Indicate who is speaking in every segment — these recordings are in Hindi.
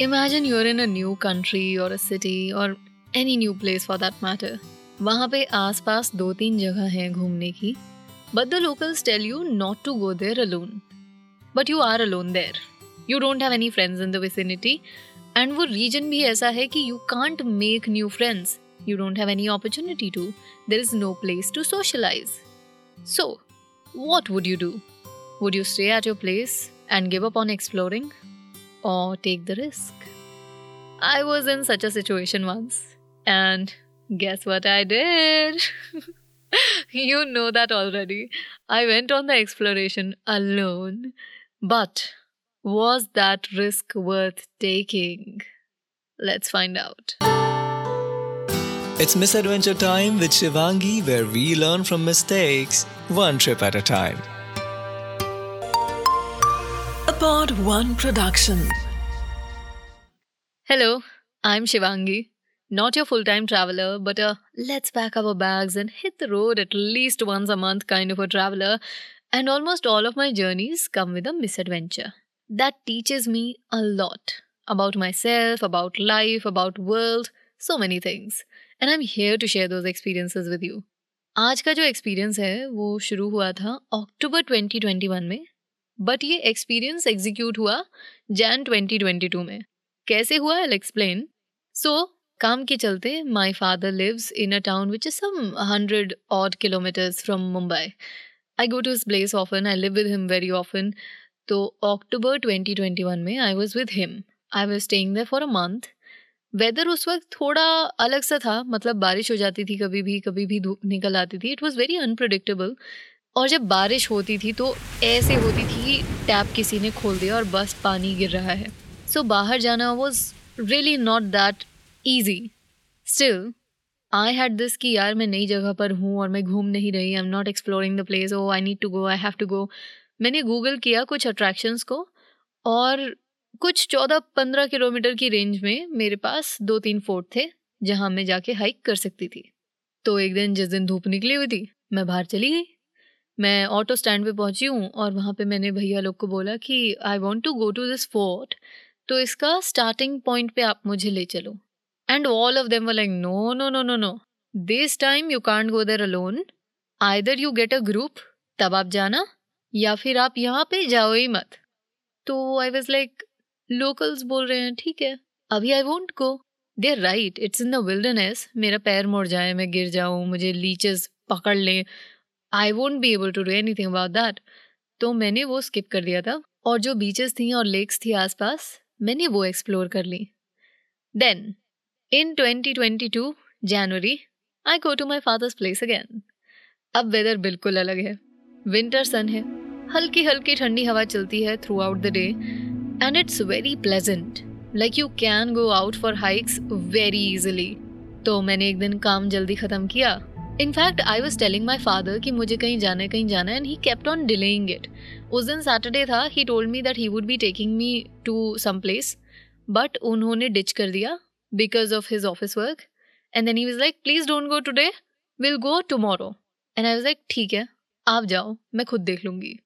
Speaker 1: Imagine you're in a new country or a city or any new place for that matter. वहाँ पे आसपास दो तीन जगह हैं घूमने की but the locals tell you not to go there alone but you are alone there you don't have any friends in the vicinity and वो रीजन भी ऐसा है कि you can't make new friends you don't have any opportunity to there is no place to socialize so what would you do would you stay at your place and give up on exploring or take the risk. I was in such a situation once, and guess what I did? you know that already. I went on the exploration alone. But was that risk worth taking? Let's find out.
Speaker 2: It's Misadventure Time with Shivangi, where we learn from mistakes, one trip at a time.
Speaker 3: Pod One production.
Speaker 1: Hello, I'm Shivangi. Not your full time traveler, but a let's pack our bags and hit the road at least once a month kind of a traveler. And almost all of my journeys come with a misadventure. That teaches me a lot about myself, about life, about world, so many things. And I'm here to share those experiences with you. आज का जो एक्सपीरियंस है वो शुरू हुआ था अक्टूबर 2021 में बट ये एक्सपीरियंस एग्जीक्यूट हुआ जैन 2022 में। कैसे हुआ? आई एक्सप्लेन सो काम के चलते my father lives in a town which is some hundred odd kilometres from Mumbai I go to his place often I live with him very often तो अक्टूबर 2021 में I was with him I was staying there for a month weather उस वक्त थोड़ा अलग सा था। मतलब बारिश हो जाती थी कभी भी कभी भी धूप निकल आती थी। इट वॉज़ वेरी अनप्रडिक्टेबल और जब बारिश होती थी तो ऐसे होती थी कि टैप किसी ने खोल दिया और बस पानी गिर रहा है। सो so, बाहर जाना was really not that easy still I had this कि यार मैं नई जगह पर हूँ और मैं घूम नहीं रही I am not exploring the place oh I need to go I have to go मैंने गूगल किया कुछ अट्रैक्शंस को और कुछ चौदह पंद्रह किलोमीटर की रेंज में मेरे पास दो तीन फोर्ट थे जहाँ मैं जाके हाइक कर सकती थी। तो एक दिन जिस दिन धूप निकली हुई थी मैं बाहर चली गई। मैं ऑटो स्टैंड पे पहुँची हूँ और वहाँ पे मैंने भैया लोग को बोला कि I want to go to this fort तो इसका स्टार्टिंग पॉइंट पे आप मुझे ले चलो। And all of them were like no no no no no this time you can't go there alone either you get a group तब आप जाना, या फिर आप यहाँ पे जाओ ही मत. तो आई वॉज़ लाइक लोकल्स बोल रहे हैं, ठीक है, अभी I won't go they are right it's in the wilderness मेरा पैर मुड़ जाए, मैं गिर जाऊँ, मुझे लीचेस पकड़ लें। I won't be able to do anything about that तो मैंने वो स्किप कर दिया था। और जो बीचेस थी और लेक्स थी आसपास, मैंने वो एक्सप्लोर कर ली। Then in 2022 January I go to my father's place again अब वेदर बिल्कुल अलग है। विंटर सन है। हल्की हल्की ठंडी हवा चलती है throughout the day and it's very pleasant like you can go out for hikes very easily तो मैंने एक दिन काम जल्दी ख़त्म किया। In fact I was telling my father कि मुझे कहीं जाना है, कहीं जाना है and he kept on delaying it उस दिन सैटरडे था he told me that he would be taking me to some place but उन्होंने डिच कर दिया because of his office work and then he was like please don't go today will go tomorrow and I was like ठीक है, आप जाओ, मैं खुद देख लूँगी.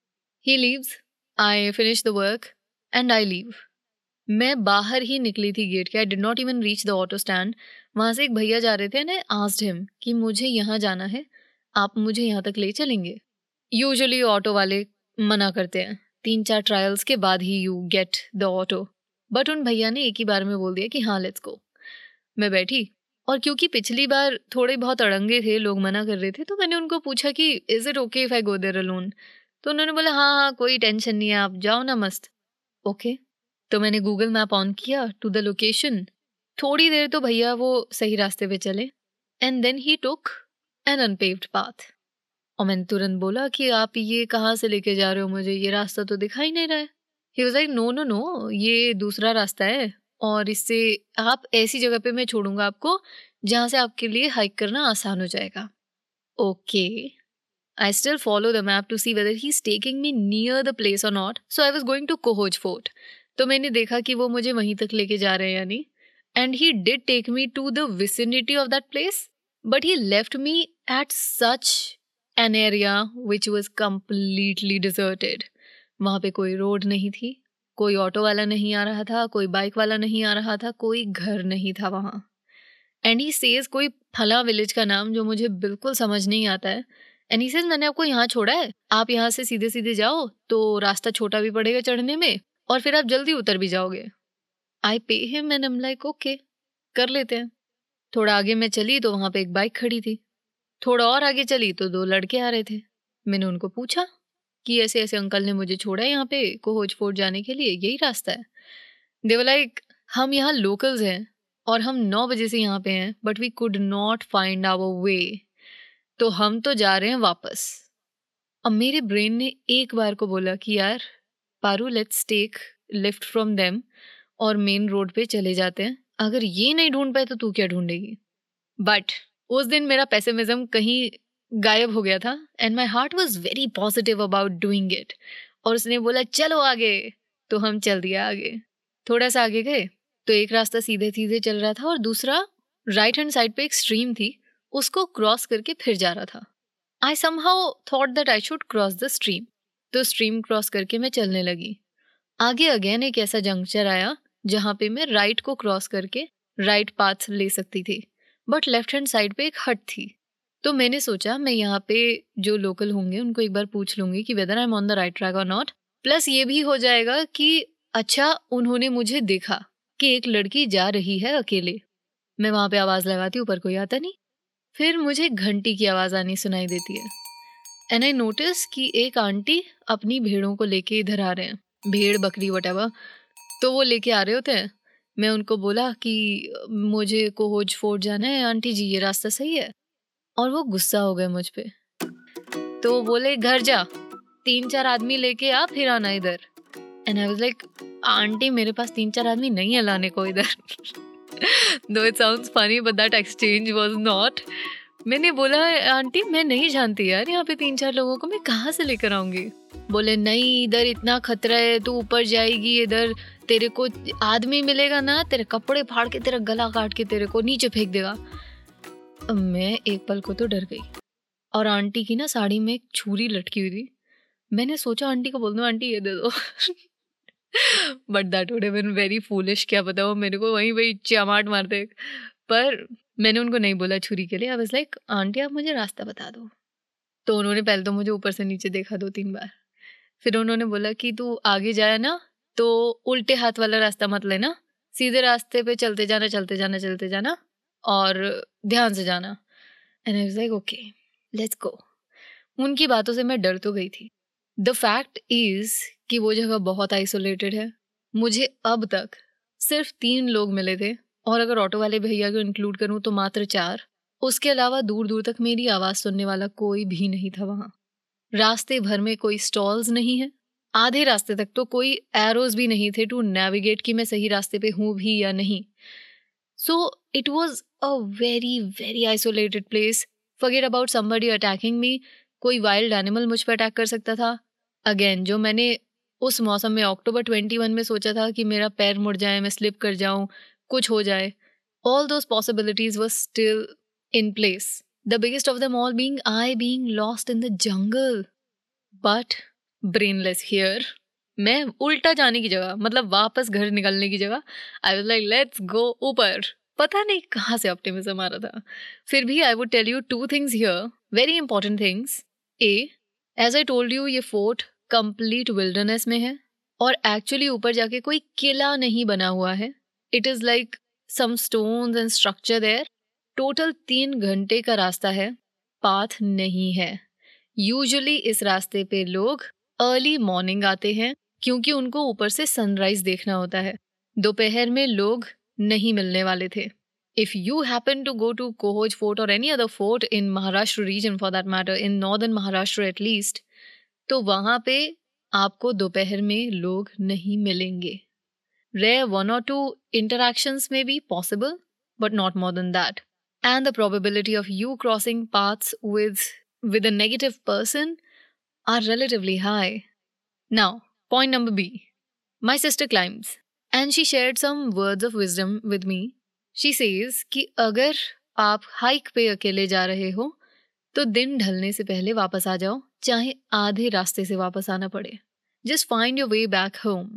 Speaker 1: He leaves I finish the work and I leave मैं बाहर ही निकली थी गेट के I did not even reach the auto stand वहाँ से एक भैया जा रहे थे एंड आई आस्ड हिम कि मुझे यहाँ जाना है, आप मुझे यहाँ तक ले चलेंगे। यूजुअली ऑटो वाले मना करते हैं। तीन चार ट्रायल्स के बाद ही you get the auto but उन भैया ने एक ही बार में बोल दिया कि हाँ लेट्स गो मैं बैठी और क्योंकि पिछली बार थोड़े बहुत अड़ंगे थे, लोग मना कर रहे थे तो मैंने उनको पूछा कि is it okay if I go there alone तो उन्होंने बोला हाँ हाँ कोई टेंशन नहीं है, आप जाओ ना मस्त। Okay okay. तो मैंने गूगल मैप ऑन किया टू द लोकेशन थोड़ी देर तो भैया वो सही रास्ते पे चले। And then he took an unpaved path और मैंने तुरंत बोला कि आप ये कहाँ से लेके जा रहे हो मुझे? ये रास्ता तो दिखाई नहीं रहा है। He was like no no no ये दूसरा रास्ता है और इससे आप ऐसी जगह पे मैं छोड़ूँगा आपको जहाँ से आपके लिए हाइक करना आसान हो जाएगा। Okay I still follow the map to see whether he is taking me near the place और not so I was going to Kohoj fort तो मैंने देखा कि वो मुझे वहीं तक लेके जा रहे हैं यानी and he did take me to the vicinity of that place, but he left me at such an area which was completely deserted. वहाँ पे कोई रोड नहीं थी, कोई ऑटो वाला नहीं आ रहा था, कोई बाइक वाला नहीं आ रहा था, कोई घर नहीं था वहाँ। एंड ही सेज कोई फला विलेज का नाम जो मुझे बिल्कुल समझ नहीं आता है। एंड ही सेज मैंने आपको यहाँ छोड़ा है। आप यहाँ से सीधे सीधे जाओ तो रास्ता छोटा भी पड़ेगा चढ़ने में और फिर आप जल्दी उतर भी जाओगे। I pay him and am like okay कर लेते हैं. थोड़ा आगे मैं चली तो वहाँ पे एक बाइक खड़ी थी। थोड़ा और आगे चली तो दो लड़के आ रहे थे। मैंने उनको पूछा कि ऐसे ऐसे अंकल ने मुझे छोड़ा यहाँ पे कोहोज फोर्ट जाने के लिए, यही रास्ता है। देवर लाइक हम यहाँ लोकल्स हैं और हम नौ बजे से यहाँ पे हैं but we could not find our way तो हम तो जा रहे हैं वापस। अब मेरे ब्रेन ने एक बार को बोला कि यार, Paru let's take lift from them और मेन रोड पे चले जाते हैं। अगर ये नहीं ढूंढ पाए तो तू क्या ढूंढेगी? बट उस दिन मेरा पैसेमिज्म कहीं गायब हो गया था and my heart was very positive about doing it और उसने बोला, चलो आगे। तो हम चल दिया आगे। थोड़ा सा आगे गए तो एक रास्ता सीधे सीधे चल रहा था और दूसरा राइट हैंड साइड पे एक स्ट्रीम थी। उसको क्रॉस करके फिर जा रहा था। I somehow thought that I should cross the stream तो स्ट्रीम क्रॉस करके मैं चलने लगी। आगे अगेन एक ऐसा जंक्चर आया जहाँ पे मैं राइट को क्रॉस करके राइट पाथ ले सकती थी बट लेफ़्ट हैंड साइड पे एक हट थी। तो मैंने सोचा, मैं यहाँ पे जो लोकल होंगे, उनको एक बार पूछ लूँगी कि whether I am on the right track और नॉट प्लस ये भी हो जाएगा कि अच्छा उन्होंने मुझे देखा कि एक लड़की जा रही है अकेले। मैं वहाँ पे आवाज़ लगाती ऊपर कोई आता नहीं। फिर मुझे घंटी की आवाज़ आनी सुनाई देती है। एंड आई नोटिस कि एक आंटी अपनी भेड़ों को लेके इधर आ रहे हैं। भेड़, बकरी वट तो वो लेके आ रहे होते हैं। मैं उनको बोला कि, मुझे कोहोज फोर्ट जाना है, आंटी जी, ये रास्ता सही है। और वो गुस्सा हो गए मुझ पे। तो बोले, घर जा तीन चार आदमी लेके आ, फिर आना इधर। And I was like aunty, मेरे पास तीन चार आदमी नहीं है लाने को इधर। Though it sounds funny but that exchange was not मैंने बोला, आंटी, मैं नहीं जानती यार, यहाँ पे तीन चार लोगों को मैं कहाँ से लेकर आऊँगी? बोले, नहीं, इधर इतना खतरा है, तू ऊपर जाएगी, इधर तेरे को आदमी मिलेगा ना, तेरे कपड़े फाड़ के, तेरा गला काट के तेरे को नीचे फेंक देगा। मैं एक पल को तो डर गई और आंटी की ना साड़ी में एक छुरी लटकी हुई थी। मैंने सोचा, आंटी को बोल दो, आंटी, ये दे दो। But that would have very foolish क्या पता वो मेरे को वहीं वही चमाट मारते। पर मैंने उनको नहीं बोला छुरी के लिए। आई वाज लाइक आंटी, आप मुझे रास्ता बता दो। तो उन्होंने पहले तो मुझे ऊपर से नीचे देखा दो तीन बार। फिर उन्होंने बोला कि, तू आगे जाए ना तो उल्टे हाथ वाला रास्ता मत लेना। सीधे रास्ते पे चलते जाना चलते जाना चलते जाना और ध्यान से जाना। And I like okay let's go उनकी बातों से मैं डर तो गई थी। द फैक्ट इज़ कि वो जगह बहुत आइसोलेटेड है। मुझे अब तक सिर्फ़ तीन लोग मिले थे। और अगर ऑटो वाले भैया को इंक्लूड करूँ तो मात्र चार। उसके अलावा दूर दूर तक मेरी आवाज़ सुनने वाला कोई भी नहीं था वहाँ। रास्ते भर में कोई स्टॉल्स नहीं है। आधे रास्ते तक तो कोई एरोज भी नहीं थे टू नेविगेट कि मैं सही रास्ते पे हूँ भी या नहीं। So it was a very very isolated place forget about somebody attacking me कोई वाइल्ड एनिमल मुझ पर अटैक कर सकता था। अगेन जो मैंने उस मौसम में अक्टूबर ट्वेंटी वन में सोचा था कि मेरा पैर मुड़ जाए, मैं स्लिप कर जाऊँ कुछ हो जाए all those possibilities were still in place the biggest of them all being I being lost in the jungle but brainless here मैं उल्टा जाने की जगह मतलब वापस घर निकलने की जगह I was like let's go ऊपर पता नहीं कहाँ से ऑप्टिमिज्म आ रहा था। फिर भी I would tell you two things here very important things uh as I told you ये फोर्ट कंप्लीट विल्डरनेस में है और एक्चुअली ऊपर जाके कोई किला नहीं बना हुआ है। It is like some stones and structure there total तीन घंटे का रास्ता है। पाथ नहीं है। यूजुअली इस रास्ते पे लोग अर्ली मॉर्निंग आते हैं, क्योंकि उनको ऊपर से सनराइज देखना होता है। दोपहर में लोग नहीं मिलने वाले थे। If you happen to go to Kohoj fort और any other fort in Maharashtra region for that matter in northern Maharashtra at least तो वहाँ पे आपको दोपहर में लोग नहीं मिलेंगे। रे वन और टू इंटरक्शंस में be possible but not more than that and the probability of you crossing paths with with a negative person are relatively high. Now, Point number B. My sister climbs and she shared some words of wisdom with me. She says कि अगर आप हाइक पे अकेले जा रहे हो तो दिन ढलने से पहले वापस आ जाओ चाहे आधे रास्ते से वापस आना पड़े just find your way back home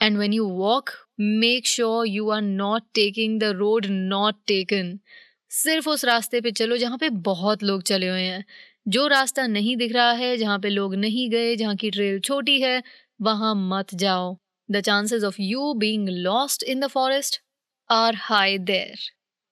Speaker 1: And when you walk make sure you are not taking the road not taken सिर्फ़ उस रास्ते पे चलो जहाँ पे बहुत लोग चले हुए हैं। जो रास्ता नहीं दिख रहा है, जहाँ पे लोग नहीं गए, जहाँ की ट्रेल छोटी है, वहाँ मत जाओ। The chances of you being lost in the forest are high there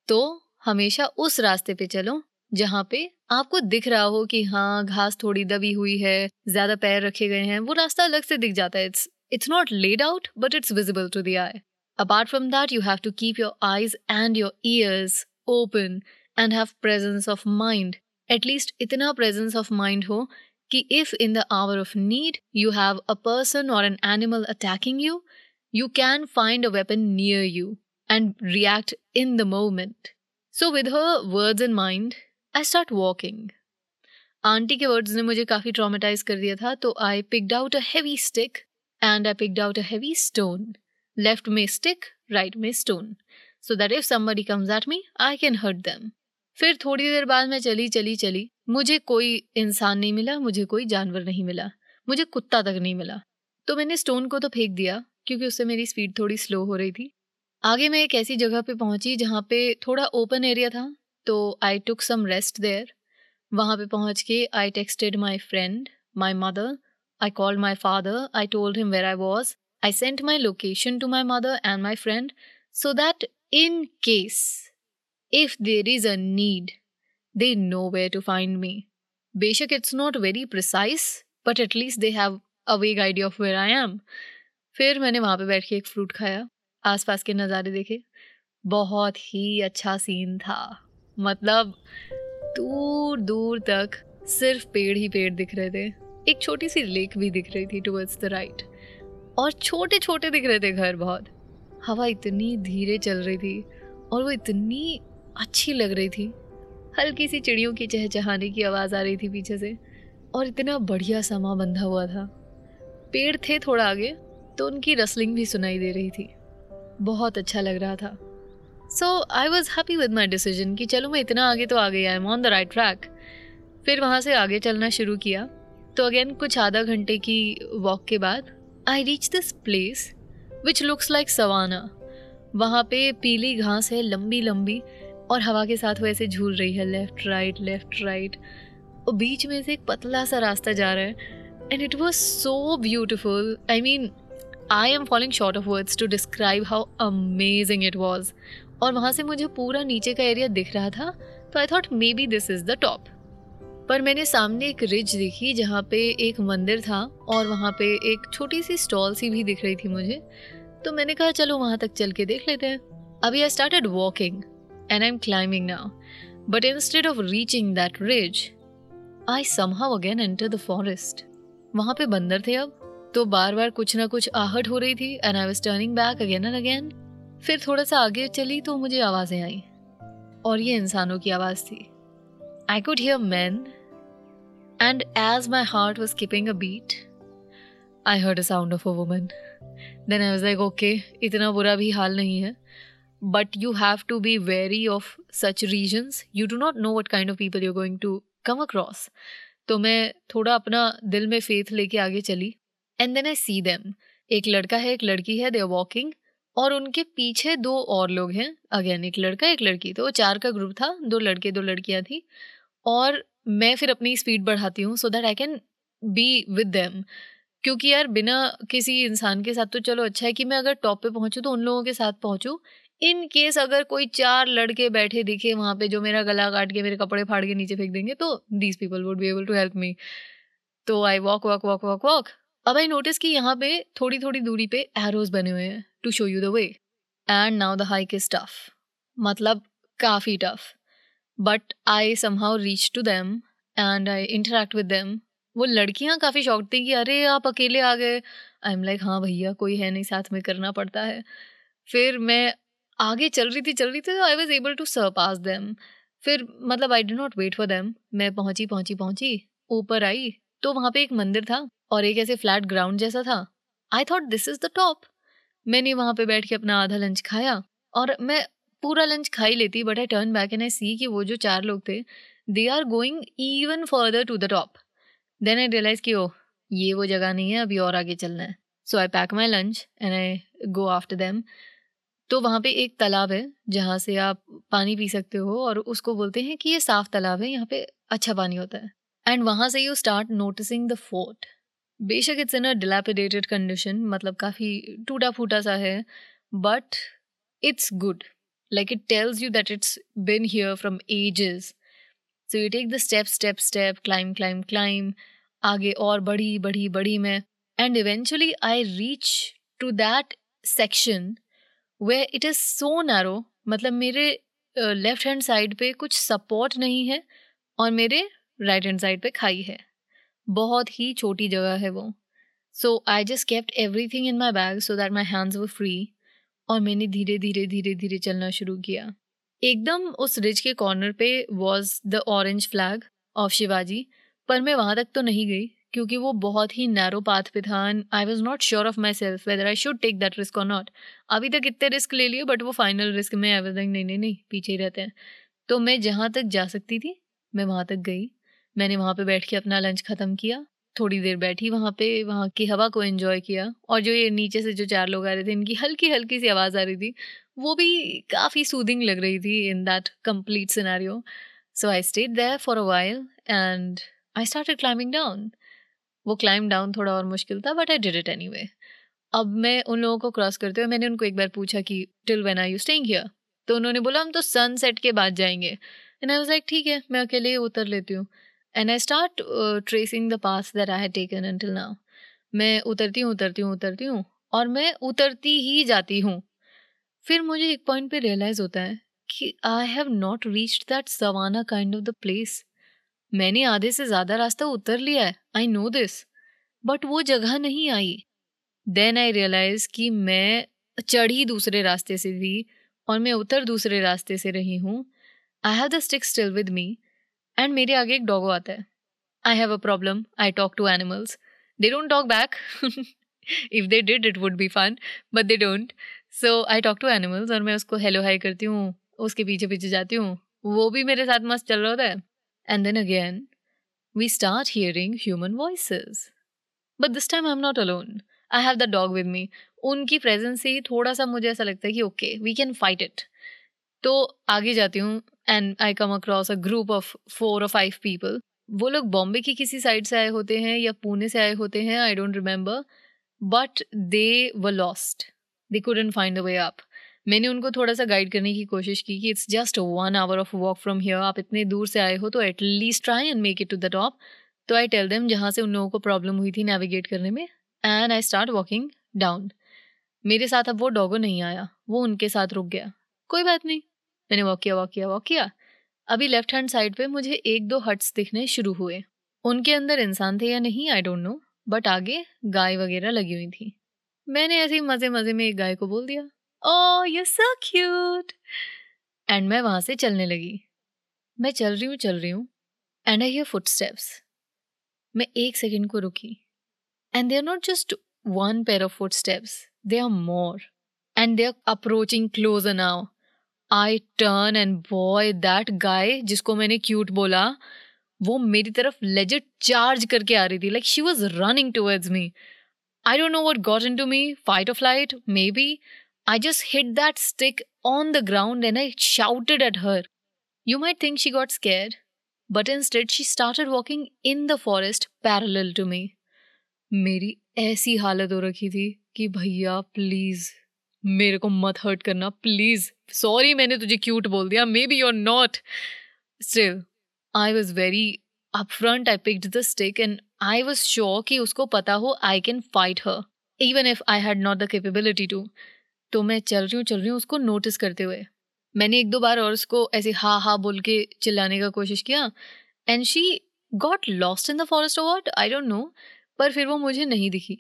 Speaker 1: तो हमेशा उस रास्ते पे चलो, जहाँ पे आपको दिख रहा हो कि हाँ घास थोड़ी दबी हुई है, ज़्यादा पैर रखे गए हैं, वो रास्ता अलग से दिख जाता है। It's It's not laid out but it's visible to the eye apart from that you have to keep your eyes and your ears open and have presence of mind at least इतना प्रेजेंस ऑफ माइंड हो कि if in the hour of need you have a person और an animal attacking you you can find a weapon near you and react in the moment. So, with her words in mind, I start walking. Aunty के वर्ड्स ने मुझे काफ़ी ट्रामेटाइज कर दिया था तो I picked out a heavy stick and I picked out a heavy stone left में स्टिक राइट में stone so that if somebody comes at me I can hurt them फिर थोड़ी देर बाद मैं चली चली चली। मुझे कोई इंसान नहीं मिला, मुझे कोई जानवर नहीं मिला। मुझे कुत्ता तक नहीं मिला। तो मैंने स्टोन को तो फेंक दिया, क्योंकि उससे मेरी स्पीड थोड़ी स्लो हो रही थी। आगे मैं एक ऐसी जगह पे पहुँची जहाँ पे थोड़ा ओपन एरिया था तो I took some rest there वहाँ पे पहुँच के I texted my friend my mother I called my father I told him where I was I sent my location to my mother and my friend so that in case if there is a need, they know where to find me. बेशक it's not very precise but at least they have a vague idea of where I am फिर मैंने वहाँ पे बैठ के एक फ्रूट खाया। आसपास के नज़ारे देखे। बहुत ही अच्छा सीन था। मतलब दूर दूर तक सिर्फ़ पेड़ ही पेड़ दिख रहे थे। एक छोटी सी लेक भी दिख रही थी टुवर्ड्स द राइट और छोटे छोटे दिख रहे थे घर बहुत। हवा इतनी धीरे चल रही थी और वो इतनी अच्छी लग रही थी। हल्की सी चिड़ियों की चहचहाने की आवाज़ आ रही थी पीछे से और इतना बढ़िया समा बंधा हुआ था। पेड़ थे थोड़ा आगे तो उनकी रसलिंग भी सुनाई दे रही थी। बहुत अच्छा लग रहा था। So I was happy with my decision कि चलो मैं इतना आगे तो आ गई I am on the right track फिर वहाँ से आगे चलना शुरू किया। तो अगेन कुछ आधा घंटे की वॉक के बाद I reach this place which looks like savanna वहाँ पे पीली घास है, लंबी लंबी, और हवा के साथ वो ऐसे झूल रही है लेफ़्ट राइट लेफ़्ट राइट और बीच में से एक पतला सा रास्ता जा रहा है and it was so beautiful I mean I am following short of words to describe how amazing it was और वहाँ से मुझे पूरा नीचे का एरिया दिख रहा था तो I thought maybe this is the top पर मैंने सामने एक रिज देखी जहाँ पे एक मंदिर था और वहाँ पे एक छोटी सी स्टॉल सी भी दिख रही थी मुझे तो मैंने कहा चलो वहाँ तक चल के देख लेते हैं अभी I started walking and I'm climbing now. But instead of reaching that ridge, I somehow again enter the forest. वहाँ पे बंदर थे अब तो बार बार कुछ ना कुछ आहट हो रही थी and I was turning back again and again फिर थोड़ा सा आगे चली तो मुझे आवाज़ें आई और ये इंसानों की आवाज़ थी I could hear man and as my heart was keeping a beat I heard a sound of a woman then I was like okay इतना बुरा भी हाल नहीं है, but you have to be wary of such regions. You do not know what kind of people you're going to come across. तो मैं थोड़ा अपना दिल में फेथ लेके आगे चली। And then I see them एक लड़का है, एक लड़की है दे आर वॉकिंग और उनके पीछे दो और लोग हैं। अगेन एक लड़का, एक लड़की। तो चार का ग्रुप था, दो लड़के, दो लड़कियाँ थी। और मैं फिर अपनी स्पीड बढ़ाती हूँ so that I can be with them क्योंकि यार बिना किसी इंसान के साथ तो चलो अच्छा है कि मैं अगर टॉप पे पहुंचूँ तो उन लोगों के साथ पहुंचूँ। इन केस अगर कोई चार लड़के बैठे दिखे वहाँ पे जो मेरा गला काट के, मेरे कपड़े फाड़ के नीचे फेंक देंगे तो these people would be able to help me तो I walk walk walk walk walk अब आई नोटिस कि यहाँ पे थोड़ी थोड़ी दूरी पे एरोज बने हुए हैं to show you the way and now the hike is tough मतलब काफ़ी tough but I somehow reach to them and I interact with them वो लड़कियाँ काफ़ी शौक थी कि, अरे, आप अकेले आ गए? आई एम लाइक हाँ भैया, कोई है नहीं, साथ में करना पड़ता है. फिर मैं आगे चल रही थी, चल रही थी तो I was able to surpass them फिर मतलब I did not wait for them मैं पहुँची पहुँची पहुँची, ऊपर आई तो वहाँ पे एक मंदिर था और एक ऐसे फ्लैट ग्राउंड जैसा था। I thought this is the top मैंने वहाँ पे बैठ के अपना आधा लंच खाया और मैं पूरा लंच खाई लेती but I turn back and I see कि वो जो चार लोग थे they are going even further to the top then I realise कि ओ ये वो जगह नहीं है, अभी और आगे चलना है. So I pack my lunch and I go after them तो वहाँ पे एक तालाब है, जहाँ से आप पानी पी सकते हो और उसको बोलते हैं कि ये साफ़ तालाब है, यहाँ पे अच्छा पानी होता है। एंड वहाँ से you start noticing the fort बेशक it's in a dilapidated condition मतलब काफ़ी टूटा फूटा सा है but it's good like, it tells you that it's been here from ages. So, you take the step step step, climb climb climb, आगे और बढ़ी बढ़ी बढ़ी मैं। And eventually I reach to that section where it is so narrow मतलब मेरे लेफ़्ट हैंड साइड पे कुछ सपोर्ट नहीं है और मेरे राइट हैंड साइड पे खाई है। बहुत ही छोटी जगह है वो। So I just kept everything in my bag so that my hands वो फ्री और मैंने धीरे धीरे धीरे धीरे चलना शुरू किया। एकदम उस रिज के कॉर्नर पे was the orange flag of Shivaji पर मैं वहाँ तक तो नहीं गई, क्योंकि वो बहुत ही नैरो पाथ पे था and I was not sure of myself whether I should take that risk और नॉट अभी तक इतने रिस्क ले लिए बट वो फाइनल रिस्क में आई वॉज़ नहीं नहीं नहीं, पीछे ही रहते हैं। तो मैं जहाँ तक जा सकती थी, मैं वहाँ तक गई। मैंने वहाँ पे बैठ के अपना लंच ख़त्म किया। थोड़ी देर बैठी वहाँ पे, वहाँ की हवा को एंजॉय किया और जो ये नीचे से जो चार लोग आ रहे थे, इनकी हल्की हल्की सी आवाज़ आ रही थी, वो भी काफ़ी सूदिंग लग रही थी in that complete scenario so I stayed there for a while and I started climbing down वो क्लाइंब डाउन थोड़ा और मुश्किल था but I did it any अब मैं उन लोगों को क्रॉस करते हुए मैंने उनको एक बार पूछा कि till when are you staying here तो उन्होंने बोला, हम तो सनसेट के बाद जाएँगे. एंड आई वाज लाइक ठीक है, मैं अकेले उतर लेती हूँ. And I start tracing the paths that I had taken until now मैं उतरती हूँ उतरती हूँ उतरती हूँ और मैं उतरती ही जाती हूँ। फिर मुझे एक पॉइंट पे रियलाइज़ होता है कि I have not reached that savanna kind of the place मैंने आधे से ज़्यादा रास्ता उतर लिया है। आई नो दिस बट वो जगह नहीं आई। देन आई रियलाइज़ कि मैं चढ़ी दूसरे रास्ते से थी और मैं उतर दूसरे रास्ते से रही हूँ। I have the stick still with me and मेरे आगे एक डॉगो आता है। I have a problem I talk to animals they don't talk back if they did it would be fun but they don't so I talk to animals और मैं उसको हेलो हाई करती हूँ। उसके पीछे पीछे जाती हूँ। वो भी मेरे साथ मस्त चल रहा होता है। And then again we start hearing human voices but this time I am not alone I have the dog with me उनकी प्रेजेंस से ही थोड़ा सा मुझे ऐसा लगता है कि okay we can fight it तो आगे जाती हूँ and I come across a group of four और फाइव पीपल वो लोग बॉम्बे की किसी साइड से आए होते हैं या पुणे से आए होते हैं I don't remember but they were lost they couldn't find the way up मैंने उनको थोड़ा सा गाइड करने की कोशिश की कि it's just one hour of walk from here आप इतने दूर से आए हो तो at least try and make it to the top तो आई टेल देम जहाँ से उन लोगों को प्रॉब्लम हुई थी नेविगेट करने में and I start walking down मेरे साथ अब वो डॉगो नहीं आया. वो उनके साथ रुक गया. कोई बात नहीं. मैंने वॉक किया वॉक किया वॉक किया। अभी लेफ़्ट हैंड साइड पे मुझे एक दो हट्स दिखने शुरू हुए। उनके अंदर इंसान थे या नहीं आई डोंट नो बट आगे गाय वगैरह लगी हुई थी। मैंने ऐसे ही मज़े मज़े में एक गाय को बोल दिया oh you so cute and मैं वहाँ से चलने लगी। मैं चल रही हूँ, चल रही हूँ and I hear footsteps मैं एक सेकेंड को रुकी। And they are not just one pair of footsteps they are more and they are approaching closer now I turn and boy that गाय जिसको मैंने क्यूट बोला, वो मेरी तरफ़ लेजिट चार्ज करके आ रही थी। Like she was running towards me I don't know what got into me fight of flight maybe I just hit that stick on the ground and I shouted at her you my think she got scare but instead she started walking in the forest parallel to me मेरी ऐसी हालत हो रखी थी कि भैया प्लीज़ मेरे को मत हर्ट करना प्लीज़ सॉरी मैंने तुझे क्यूट बोल दिया. Maybe you're not still I was very up front I picked the stick and I was sure कि उसको पता हो I can fight her even if I had not the capability to तो मैं चल रही हूँ, चल रही हूँ, उसको नोटिस करते हुए. मैंने एक दो बार और उसको ऐसे हा हा बोल के चिल्लाने का कोशिश किया and she got lost in the forest award I don't know पर फिर वो मुझे नहीं दिखी.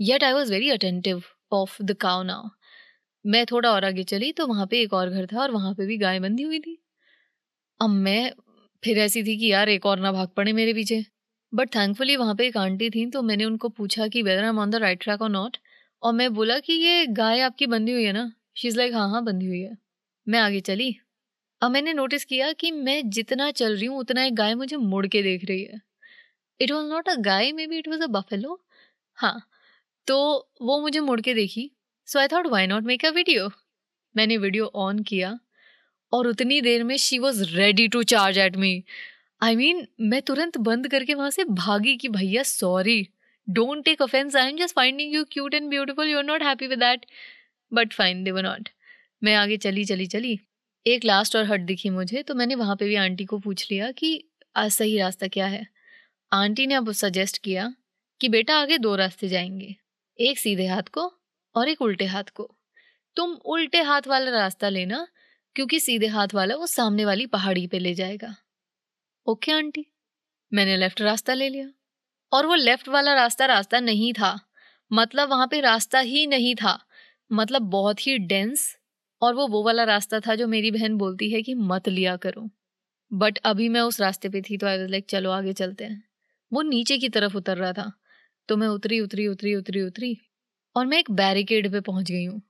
Speaker 1: Yet I was very attentive of the cow now मैं थोड़ा और आगे चली तो वहाँ पे एक और घर था और वहाँ पे भी गाय बंधी हुई थी। अब मैं फिर ऐसी थी कि यार एक और ना भाग पड़े मेरे पीछे। बट थैंकफुली वहाँ पे एक आंटी थी तो मैंने उनको पूछा कि whether am on the right track और नॉट और मैं बोला कि ये गाय आपकी बंधी हुई है ना? शी इज़ लाइक हाँ हाँ बंधी हुई है। मैं आगे चली। अब मैंने नोटिस किया कि मैं जितना चल रही हूँ उतना एक गाय मुझे मुड़ के देख रही है। It was not a guy maybe it was a buffalo हाँ तो वो मुझे मुड़ के देखी। So I thought why not make a video मैंने वीडियो ऑन किया और उतनी देर में she was ready to charge at me I mean मैं तुरंत बंद करके वहाँ से भागी कि भैया sorry don't take offense I am just finding you cute and beautiful you are not happy with that but fine they were not मैं आगे चली चली चली। एक लास्ट और हट दिखी मुझे तो मैंने वहाँ पे भी आंटी को पूछ लिया कि, आज सही रास्ता क्या है? आंटी ने अब सजेस्ट किया कि बेटा आगे दो रास्ते जाएँगे। एक सीधे हाथ को और एक उल्टे हाथ को। तुम उल्टे हाथ वाला रास्ता लेना, क्योंकि सीधे हाथ वाला वो सामने वाली पहाड़ी पे ले जाएगा। Okay, aunty. मैंने लेफ़्ट रास्ता ले लिया। और वो लेफ़्ट वाला रास्ता रास्ता नहीं था। मतलब वहाँ पे रास्ता ही नहीं था। मतलब बहुत ही डेंस और वो वो वाला रास्ता था जो मेरी बहन बोलती है कि मत लिया करो। बट अभी मैं उस रास्ते पे थी तो आई लाइक चलो आगे चलते हैं। वो नीचे की तरफ़ उतर रहा था। तो मैं उतरी उतरी उतरी उतरी उतरी। और मैं एक बैरिकेड पे पहुँच गई हूँ।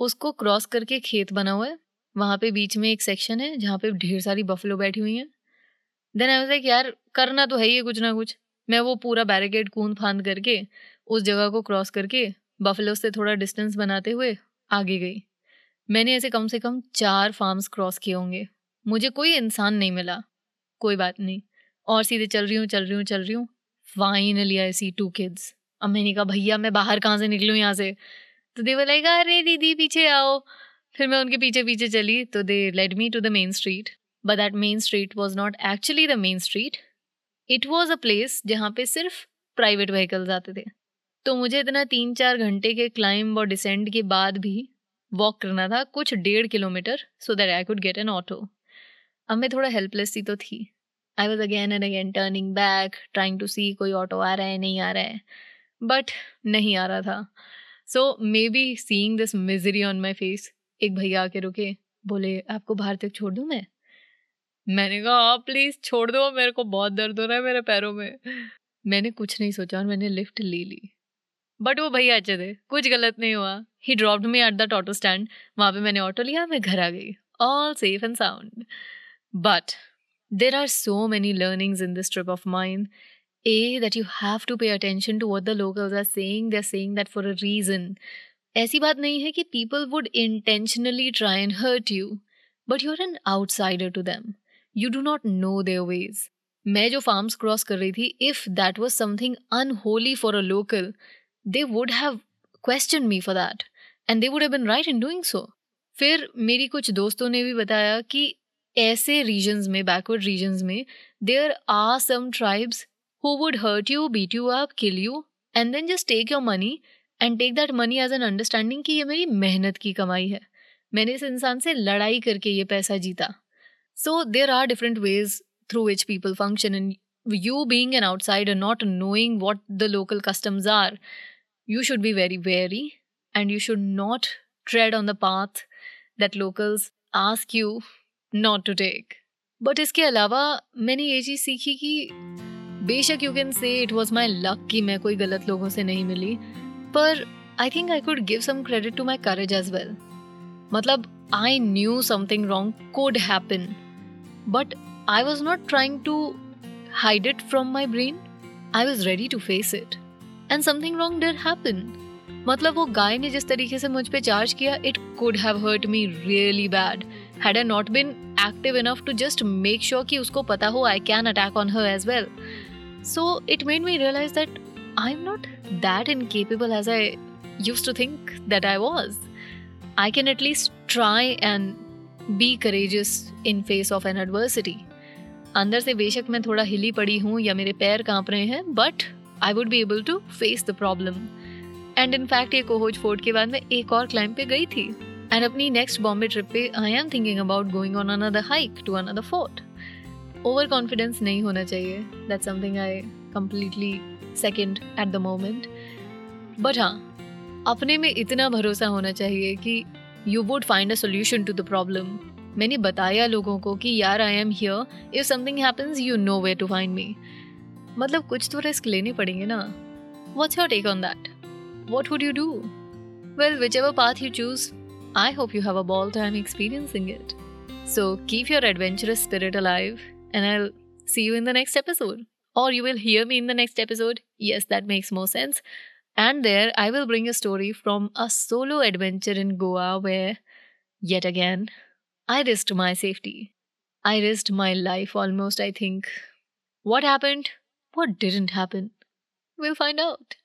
Speaker 1: उसको क्रॉस करके खेत बना हुआ है। वहाँ पे बीच में एक सेक्शन है जहाँ पे ढेर सारी बफलो बैठी हुई हैं। देन आई वाज लाइक यार, करना तो है ही है कुछ ना कुछ। मैं वो पूरा बैरिकेड कूद फांद करके, उस जगह को क्रॉस करके, बफलो से थोड़ा डिस्टेंस बनाते हुए आगे गई। मैंने ऐसे कम से कम चार फार्म्स क्रॉस किए होंगे। मुझे कोई इंसान नहीं मिला। कोई बात नहीं। और सीधे चल रही हूँ, चल रही हूँ, चल रही हूँ। Finally I see two kids अब मैंने कहा, भैया, मैं बाहर कहाँ से निकलूँ यहाँ से? तो दे लाइक अरे, दीदी, पीछे आओ। फिर मैं उनके पीछे पीछे चली तो they led me to the main street but that main street was not actually the main street it was a place जहाँ पे सिर्फ़ प्राइवेट व्हीकल्स आते थे। तो मुझे इतना तीन चार घंटे के क्लाइंब और डिसेंड के बाद भी वॉक करना था, कुछ डेढ़ kilometre so that I could get an auto अब मैं थोड़ा हेल्पलेस सी तो थी। I was again and again turning back trying to see कोई ऑटो आ रहा है, नहीं आ रहा है। बट नहीं आ रहा था। So maybe seeing this misery on my face एक भैया आके रुके, बोले, आपको बाहर तक छोड़ दूँ मैं? मैंने कहा आप प्लीज़ छोड़ दो, मेरे को बहुत दर्द हो रहा है मेरे पैरों में। मैंने कुछ नहीं सोचा और मैंने लिफ्ट ले ली। बट वो भैया अच्छे थे, कुछ गलत नहीं हुआ। He dropped me at the auto stand वहाँ पे मैंने ऑटो लिया, मैं घर आ गई। All safe and sound but there are so many learnings in this trip of mind A that you have to pay attention to what the locals are saying they are saying that for a reason ऐसी बात नहीं है कि people would intentionally try and hurt you but you are an outsider to them you do not know their ways मैं जो फार्म्स क्रॉस कर रही थी if that was something unholy for a local they would have question me for that and they would have been right in doing so फिर मेरी कुछ दोस्तों ने भी बताया कि ऐसे रीजन्स में बैकवर्ड रीजन्स में there are some tribes who would hurt you beat you up, kill you and then just take your money and take that money as an understanding कि ये मेरी मेहनत की कमाई है। मैंने इस इंसान से लड़ाई करके ये पैसा जीता। So there are different ways through which people function in you being an outside not knowing what the local customs are you should be very very and you should not tread on the path that locals ask you not to take but इसके अलावा मैंने ये चीज़ सीखी कि बेशक you can say it was my luck कि मैं कोई गलत लोगों से नहीं मिली, पर I think I could give some credit to my courage as well मतलब I knew something wrong could happen but I was not trying to hide it from my brain I was ready to face it and something wrong did happen मतलब वो गाय ने जिस तरीके से मुझ पे चार्ज किया it could have hurt me really bad had I not been active enough to just make sure कि उसको पता हो I can attack on her as well so it made me realize that I am not that incapable as I used to think that I was. I can at least try and be courageous in face of an adversity. अंदर से बेशक मैं थोड़ा हिली पड़ी हूँ या मेरे पैर काँप रहे हैं but I would be able to face the problem and in fact ये कोहोज फोर्ट के बाद मैं एक और क्लाइंब पे गई थी एंड अपनी नेक्स्ट बॉम्बे ट्रिप पे I am thinking about going on another hike to another fort over confidence नहीं होना चाहिए. That something I completely second at the moment but हाँ अपने में इतना भरोसा होना चाहिए कि you would find a solution to the problem मैंने बताया लोगों को कि यार I am here if something happens you know way to find me मतलब कुछ तो रिस्क लेने पड़ेंगे ना. What's your take on that what would you do well whichever path you choose I hope you have a ball time experiencing it so keep your adventurous spirit alive And I'll see you in the next episode. Or you will hear me in the next episode. Yes, that makes more sense. And there, I will bring a story from a solo adventure in Goa where, yet again, I risked my safety. I risked my life almost, I think. What happened? What didn't happen? We'll find out.